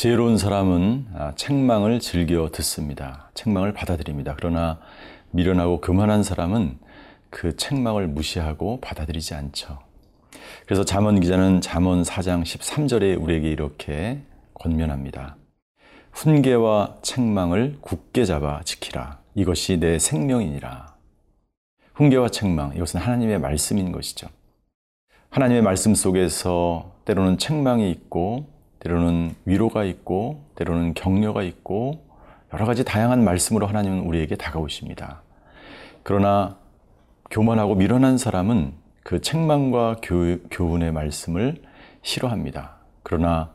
지혜로운 사람은 아, 책망을 즐겨 듣습니다. 책망을 받아들입니다. 그러나 미련하고 교만한 사람은 그 책망을 무시하고 받아들이지 않죠. 그래서 잠언 기자는 잠언 4장 13절에 우리에게 이렇게 권면합니다. 훈계와 책망을 굳게 잡아 지키라. 이것이 내 생명이니라. 훈계와 책망, 이것은 하나님의 말씀인 것이죠. 하나님의 말씀 속에서 때로는 책망이 있고, 때로는 위로가 있고, 때로는 격려가 있고, 여러 가지 다양한 말씀으로 하나님은 우리에게 다가오십니다. 그러나 교만하고 미련한 사람은 그 책망과 교, 교훈의 말씀을 싫어합니다. 그러나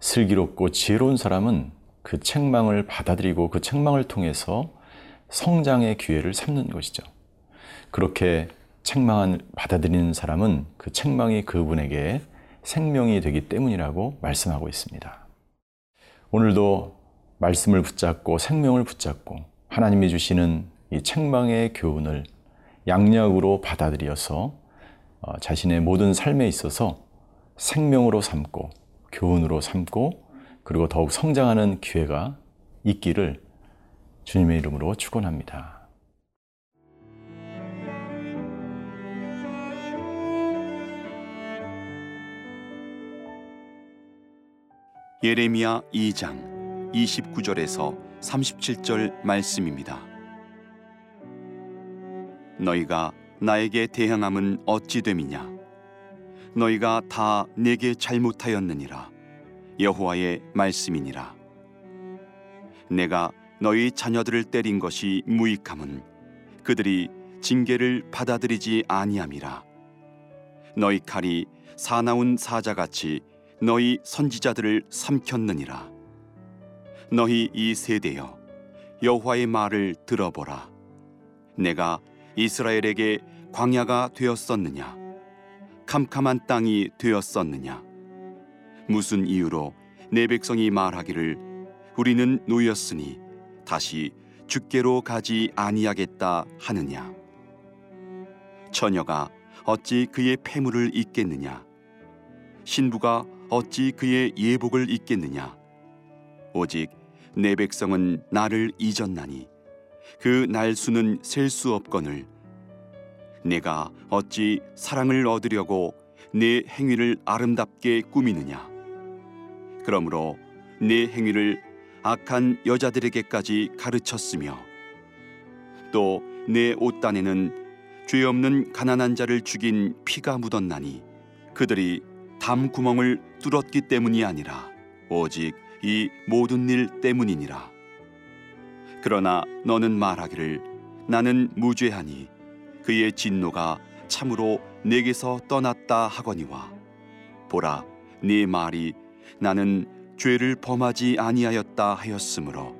슬기롭고 지혜로운 사람은 그 책망을 받아들이고 그 책망을 통해서 성장의 기회를 삼는 것이죠. 그렇게 책망을 받아들이는 사람은 그 책망이 그분에게 생명이 되기 때문이라고 말씀하고 있습니다. 오늘도 말씀을 붙잡고 생명을 붙잡고 하나님이 주시는 이 책망의 교훈을 양력으로 받아들여서 어, 자신의 모든 삶에 있어서 생명으로 삼고 교훈으로 삼고 그리고 더욱 성장하는 기회가 있기를 주님의 이름으로 축원합니다. 예레미야 2장 29절에서 37절 말씀입니다. 너희가 나에게 대항함은 어찌 됨이냐? 너희가 다 내게 잘못하였느니라. 여호와의 말씀이니라. 내가 너희 자녀들을 때린 것이 무익함은 그들이 징계를 받아들이지 아니함이라. 너희 칼이 사나운 사자같이 너희 선지자들을 삼켰느니라. 너희 이 세대여 여호와의 말을 들어보라. 내가 이스라엘에게 광야가 되었었느냐? 캄캄한 땅이 되었었느냐? 무슨 이유로 내 백성이 말하기를 우리는 노였으니 다시 죽게로 가지 아니하겠다 하느냐? 처녀가 어찌 그의 폐물을 잊겠느냐? 신부가 어찌 그의 예복을 잊겠느냐? 오직 내 백성은 나를 잊었나니 그 날수는 셀 수 없거늘. 내가 어찌 사랑을 얻으려고 내 행위를 아름답게 꾸미느냐? 그러므로 내 행위를 악한 여자들에게까지 가르쳤으며 또 내 옷단에는 죄 없는 가난한 자를 죽인 피가 묻었나니 그들이 담 구멍을 뚫었기 때문이 아니라 오직 이 모든 일 때문이니라. 그러나 너는 말하기를 나는 무죄하니 그의 진노가 참으로 내게서 떠났다 하거니와 보라 네 말이 나는 죄를 범하지 아니하였다 하였으므로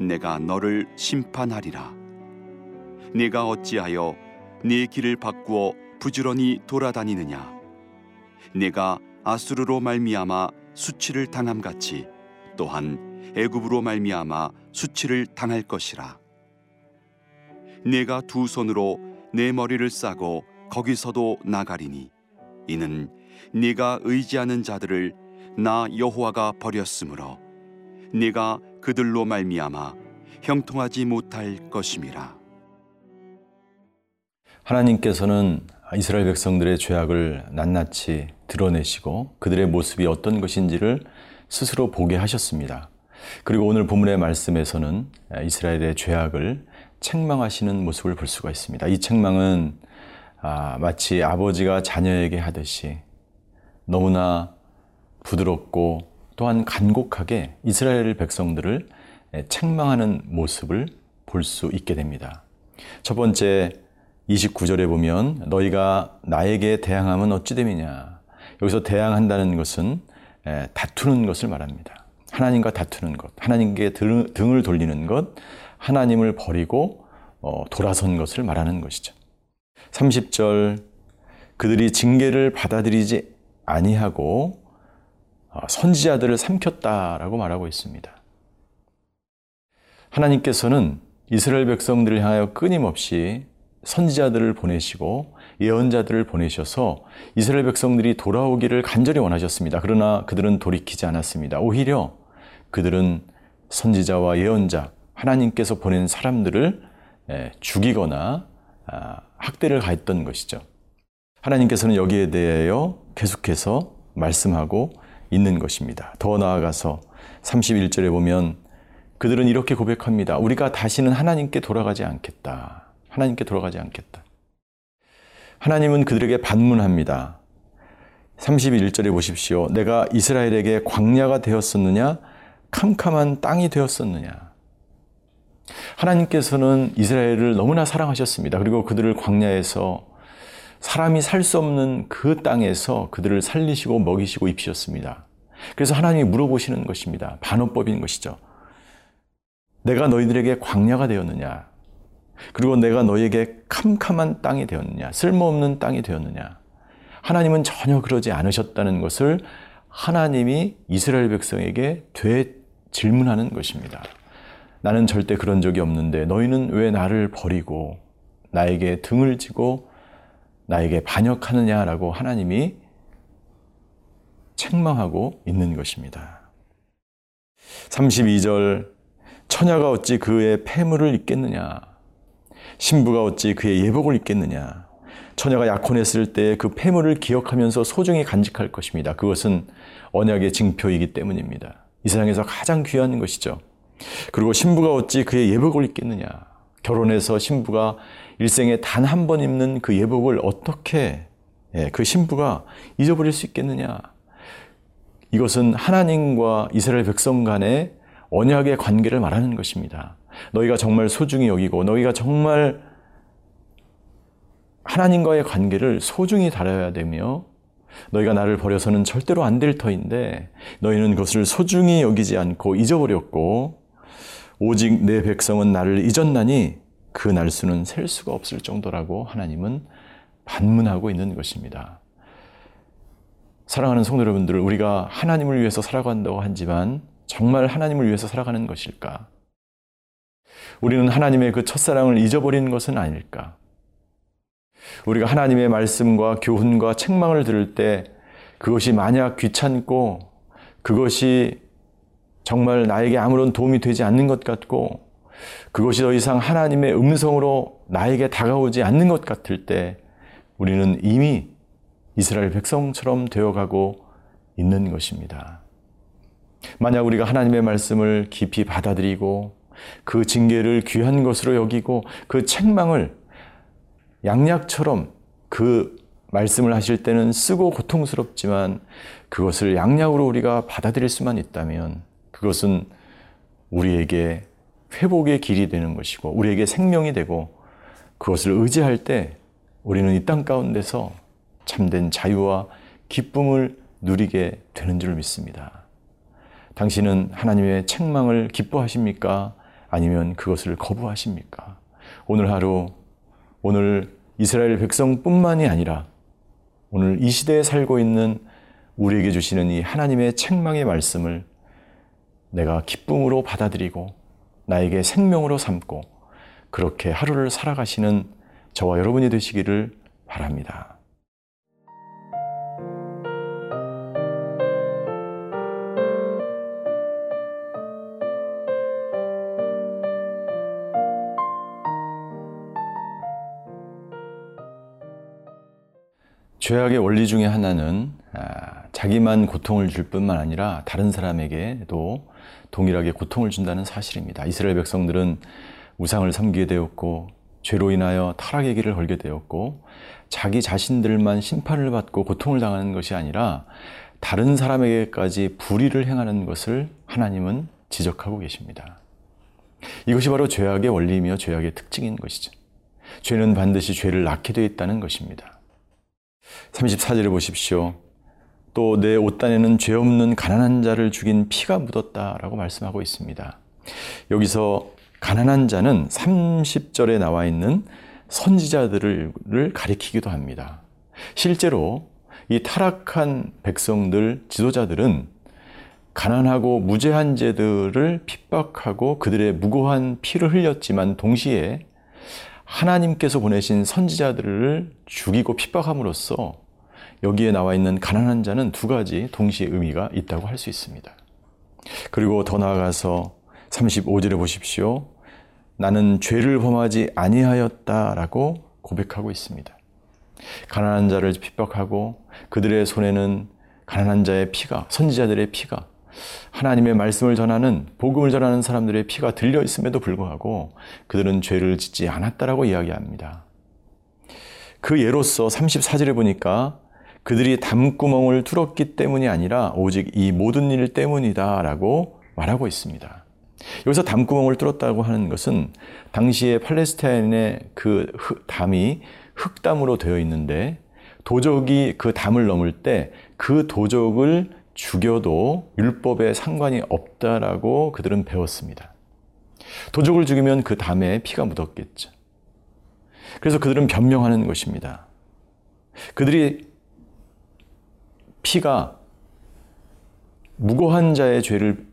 내가 너를 심판하리라. 네가 어찌하여 네 길을 바꾸어 부지런히 돌아다니느냐 네가 아수르로 말미암아 수치를 당함 같이 또한 애굽으로 말미암아 수치를 당할 것이라. 네가 두 손으로 내 머리를 싸고 거기서도 나가리니 이는 네가 의지하는 자들을 나 여호와가 버렸으므로 네가 그들로 말미암아 형통하지 못할 것임이라. 하나님께서는 이스라엘 백성들의 죄악을 낱낱이 드러내시고 그들의 모습이 어떤 것인지를 스스로 보게 하셨습니다. 그리고 오늘 본문의 말씀에서는 이스라엘의 죄악을 책망하시는 모습을 볼 수가 있습니다. 이 책망은 아, 마치 아버지가 자녀에게 하듯이 너무나 부드럽고 또한 간곡하게 이스라엘 백성들을 책망하는 모습을 볼 수 있게 됩니다. 첫 번째 29절에 보면 너희가 나에게 대항하면 어찌 됨이냐. 여기서 대항한다는 것은 다투는 것을 말합니다. 하나님과 다투는 것, 하나님께 등을 돌리는 것, 하나님을 버리고 어, 돌아선 것을 말하는 것이죠. 30절 그들이 징계를 받아들이지 아니하고 어, 선지자들을 삼켰다라고 말하고 있습니다. 하나님께서는 이스라엘 백성들을 향하여 끊임없이 선지자들을 보내시고 예언자들을 보내셔서 이스라엘 백성들이 돌아오기를 간절히 원하셨습니다. 그러나 그들은 돌이키지 않았습니다. 오히려 그들은 선지자와 예언자, 하나님께서 보낸 사람들을 예, 죽이거나 아, 학대를 가했던 것이죠. 하나님께서는 여기에 대하여 계속해서 말씀하고 있는 것입니다. 더 나아가서 31절에 보면 그들은 이렇게 고백합니다. 우리가 다시는 하나님께 돌아가지 않겠다. 하나님께 돌아가지 않겠다. 하나님은 그들에게 반문합니다. 31절에 보십시오. 내가 이스라엘에게 광야가 되었었느냐? 캄캄한 땅이 되었었느냐? 하나님께서는 이스라엘을 너무나 사랑하셨습니다. 그리고 그들을 광야에서 사람이 살 수 없는 그 땅에서 그들을 살리시고 먹이시고 입히셨습니다. 그래서 하나님이 물어보시는 것입니다. 반어법인 것이죠. 내가 너희들에게 광야가 되었느냐? 그리고 내가 너희에게 캄캄한 땅이 되었느냐? 쓸모없는 땅이 되었느냐? 하나님은 전혀 그러지 않으셨다는 것을 하나님이 이스라엘 백성에게 되 질문하는 것입니다. 나는 절대 그런 적이 없는데 너희는 왜 나를 버리고 나에게 등을 지고 나에게 반역하느냐라고 하나님이 책망하고 있는 것입니다. 32절 처녀가 어찌 그의 폐물을 입겠느냐 신부가 어찌 그의 예복을 입겠느냐 처녀가 약혼했을 때 그 폐물을 기억하면서 소중히 간직할 것입니다. 그것은 언약의 징표이기 때문입니다. 이 세상에서 가장 귀한 것이죠. 그리고 신부가 어찌 그의 예복을 입겠느냐. 결혼해서 신부가 일생에 단 한 번 입는 그 예복을 어떻게 예, 그 신부가 잊어버릴 수 있겠느냐. 이것은 하나님과 이스라엘 백성 간의 언약의 관계를 말하는 것입니다. 너희가 정말 소중히 여기고 너희가 정말 하나님과의 관계를 소중히 다뤄야 되며 너희가 나를 버려서는 절대로 안 될 터인데 너희는 그것을 소중히 여기지 않고 잊어버렸고 오직 내 백성은 나를 잊었나니 그 날수는 셀 수가 없을 정도라고 하나님은 반문하고 있는 것입니다. 사랑하는 성도 여러분들, 우리가 하나님을 위해서 살아간다고 하지만 정말 하나님을 위해서 살아가는 것일까? 우리는 하나님의 그 첫사랑을 잊어버리는 것은 아닐까? 우리가 하나님의 말씀과 교훈과 책망을 들을 때 그것이 만약 귀찮고 그것이 정말 나에게 아무런 도움이 되지 않는 것 같고 그것이 더 이상 하나님의 음성으로 나에게 다가오지 않는 것 같을 때 우리는 이미 이스라엘 백성처럼 되어가고 있는 것입니다. 만약 우리가 하나님의 말씀을 깊이 받아들이고 그 징계를 귀한 것으로 여기고 그 책망을 양약처럼 그 말씀을 하실 때는 쓰고 고통스럽지만 그것을 양약으로 우리가 받아들일 수만 있다면 그것은 우리에게 회복의 길이 되는 것이고 우리에게 생명이 되고 그것을 의지할 때 우리는 이 땅 가운데서 참된 자유와 기쁨을 누리게 되는 줄 믿습니다. 당신은 하나님의 책망을 기뻐하십니까? 아니면 그것을 거부하십니까? 오늘 하루 오늘 이스라엘 백성뿐만이 아니라 오늘 이 시대에 살고 있는 우리에게 주시는 이 하나님의 책망의 말씀을 내가 기쁨으로 받아들이고 나에게 생명으로 삼고 그렇게 하루를 살아가시는 저와 여러분이 되시기를 바랍니다. 죄악의 원리 중에 하나는 아, 자기만 고통을 줄 뿐만 아니라 다른 사람에게도 동일하게 고통을 준다는 사실입니다. 이스라엘 백성들은 우상을 섬기게 되었고 죄로 인하여 타락의 길을 걸게 되었고 자기 자신들만 심판을 받고 고통을 당하는 것이 아니라 다른 사람에게까지 불의를 행하는 것을 하나님은 지적하고 계십니다. 이것이 바로 죄악의 원리이며 죄악의 특징인 것이죠. 죄는 반드시 죄를 낳게 되어 있다는 것입니다. 34절을 보십시오. 또 내 옷단에는 죄 없는 가난한 자를 죽인 피가 묻었다라고 말씀하고 있습니다. 여기서 가난한 자는 30절에 나와 있는 선지자들을 가리키기도 합니다. 실제로 이 타락한 백성들, 지도자들은 가난하고 무죄한 죄들을 핍박하고 그들의 무고한 피를 흘렸지만 동시에 하나님께서 보내신 선지자들을 죽이고 핍박함으로써 여기에 나와 있는 가난한 자는 두 가지 동시에 의미가 있다고 할 수 있습니다. 그리고 더 나아가서 35절에 보십시오. 나는 죄를 범하지 아니하였다라고 고백하고 있습니다. 가난한 자를 핍박하고 그들의 손에는 가난한 자의 피가 선지자들의 피가 하나님의 말씀을 전하는 복음을 전하는 사람들의 피가 들려 있음에도 불구하고 그들은 죄를 짓지 않았다라고 이야기합니다. 그 예로서 34절에 보니까 그들이 담구멍을 뚫었기 때문이 아니라 오직 이 모든 일 때문이다라고 말하고 있습니다. 여기서 담구멍을 뚫었다고 하는 것은 당시에 팔레스타인의 그 담이 흙담으로 되어 있는데 도적이 그 담을 넘을 때 그 도적을 죽여도 율법에 상관이 없다라고 그들은 배웠습니다. 도적을 죽이면 그 담에 피가 묻었겠죠. 그래서 그들은 변명하는 것입니다. 그들이 피가 무고한 자의 죄를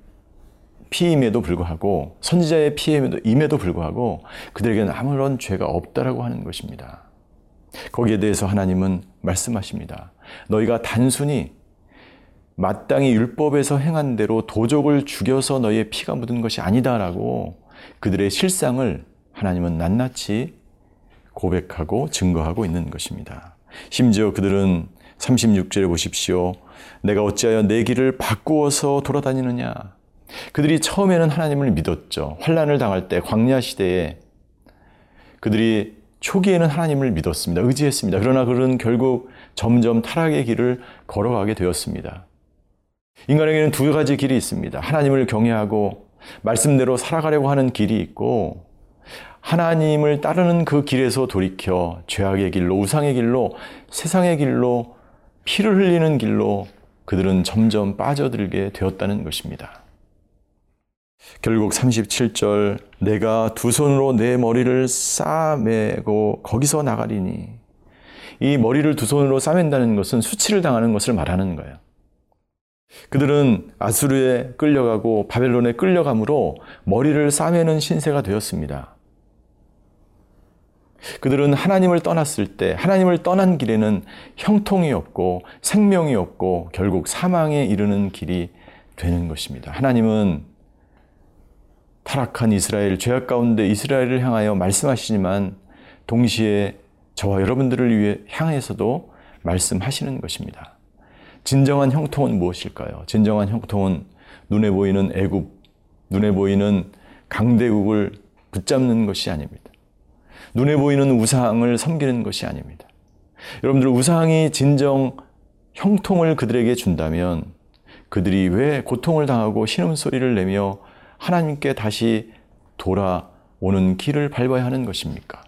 피임에도 불구하고 선지자의 피임에도 임에도 불구하고 그들에게는 아무런 죄가 없다라고 하는 것입니다. 거기에 대해서 하나님은 말씀하십니다. 너희가 단순히 마땅히 율법에서 행한 대로 도적을 죽여서 너희의 피가 묻은 것이 아니다라고 그들의 실상을 하나님은 낱낱이 고백하고 증거하고 있는 것입니다. 심지어 그들은 36절에 보십시오. 내가 어찌하여 내 길을 바꾸어서 돌아다니느냐? 그들이 처음에는 하나님을 믿었죠. 환란을 당할 때 광야 시대에 그들이 초기에는 하나님을 믿었습니다. 의지했습니다. 그러나 그들은 결국 점점 타락의 길을 걸어가게 되었습니다. 인간에게는 두 가지 길이 있습니다. 하나님을 경외하고 말씀대로 살아가려고 하는 길이 있고 하나님을 따르는 그 길에서 돌이켜 죄악의 길로 우상의 길로 세상의 길로 피를 흘리는 길로 그들은 점점 빠져들게 되었다는 것입니다. 결국 37절 내가 두 손으로 내 머리를 싸매고 거기서 나가리니 이 머리를 두 손으로 싸맨다는 것은 수치를 당하는 것을 말하는 거예요. 그들은 아수르에 끌려가고 바벨론에 끌려감으로 머리를 싸매는 신세가 되었습니다. 그들은 하나님을 떠났을 때 하나님을 떠난 길에는 형통이 없고 생명이 없고 결국 사망에 이르는 길이 되는 것입니다. 하나님은 타락한 이스라엘, 죄악 가운데 이스라엘을 향하여 말씀하시지만 동시에 저와 여러분들을 위해 향해서도 말씀하시는 것입니다. 진정한 형통은 무엇일까요? 진정한 형통은 눈에 보이는 애굽, 눈에 보이는 강대국을 붙잡는 것이 아닙니다. 눈에 보이는 우상을 섬기는 것이 아닙니다. 여러분들 우상이 진정 형통을 그들에게 준다면 그들이 왜 고통을 당하고 신음소리를 내며 하나님께 다시 돌아오는 길을 밟아야 하는 것입니까?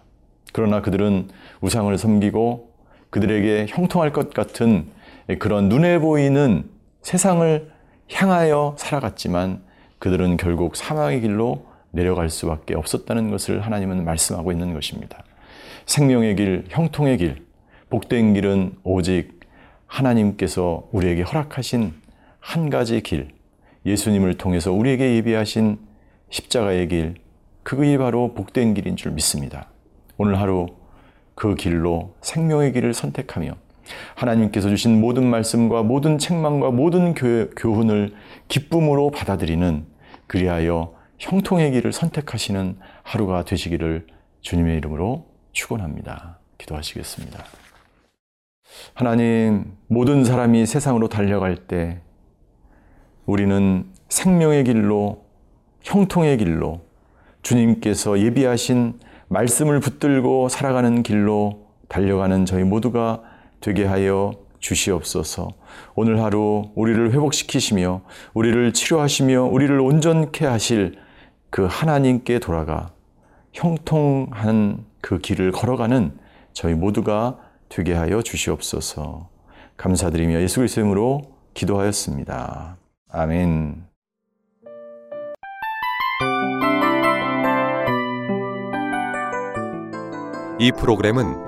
그러나 그들은 우상을 섬기고 그들에게 형통할 것 같은 그런 눈에 보이는 세상을 향하여 살아갔지만 그들은 결국 사망의 길로 내려갈 수밖에 없었다는 것을 하나님은 말씀하고 있는 것입니다. 생명의 길, 형통의 길, 복된 길은 오직 하나님께서 우리에게 허락하신 한 가지 길, 예수님을 통해서 우리에게 예비하신 십자가의 길, 그것이 바로 복된 길인 줄 믿습니다. 오늘 하루 그 길로 생명의 길을 선택하며 하나님께서 주신 모든 말씀과 모든 책망과 모든 교훈을 기쁨으로 받아들이는 그리하여 형통의 길을 선택하시는 하루가 되시기를 주님의 이름으로 축원합니다. 기도하시겠습니다. 하나님, 모든 사람이 세상으로 달려갈 때 우리는 생명의 길로 형통의 길로 주님께서 예비하신 말씀을 붙들고 살아가는 길로 달려가는 저희 모두가 되게 하여 주시옵소서. 오늘 하루 우리를 회복시키시며 우리를 치료하시며 우리를 온전케 하실 그 하나님께 돌아가 형통한 그 길을 걸어가는 저희 모두가 되게 하여 주시옵소서. 감사드리며 예수 그리스도의 이름으로 기도하였습니다. 아멘. 이 프로그램은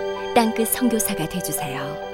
땅끝 선교사가 되주세요.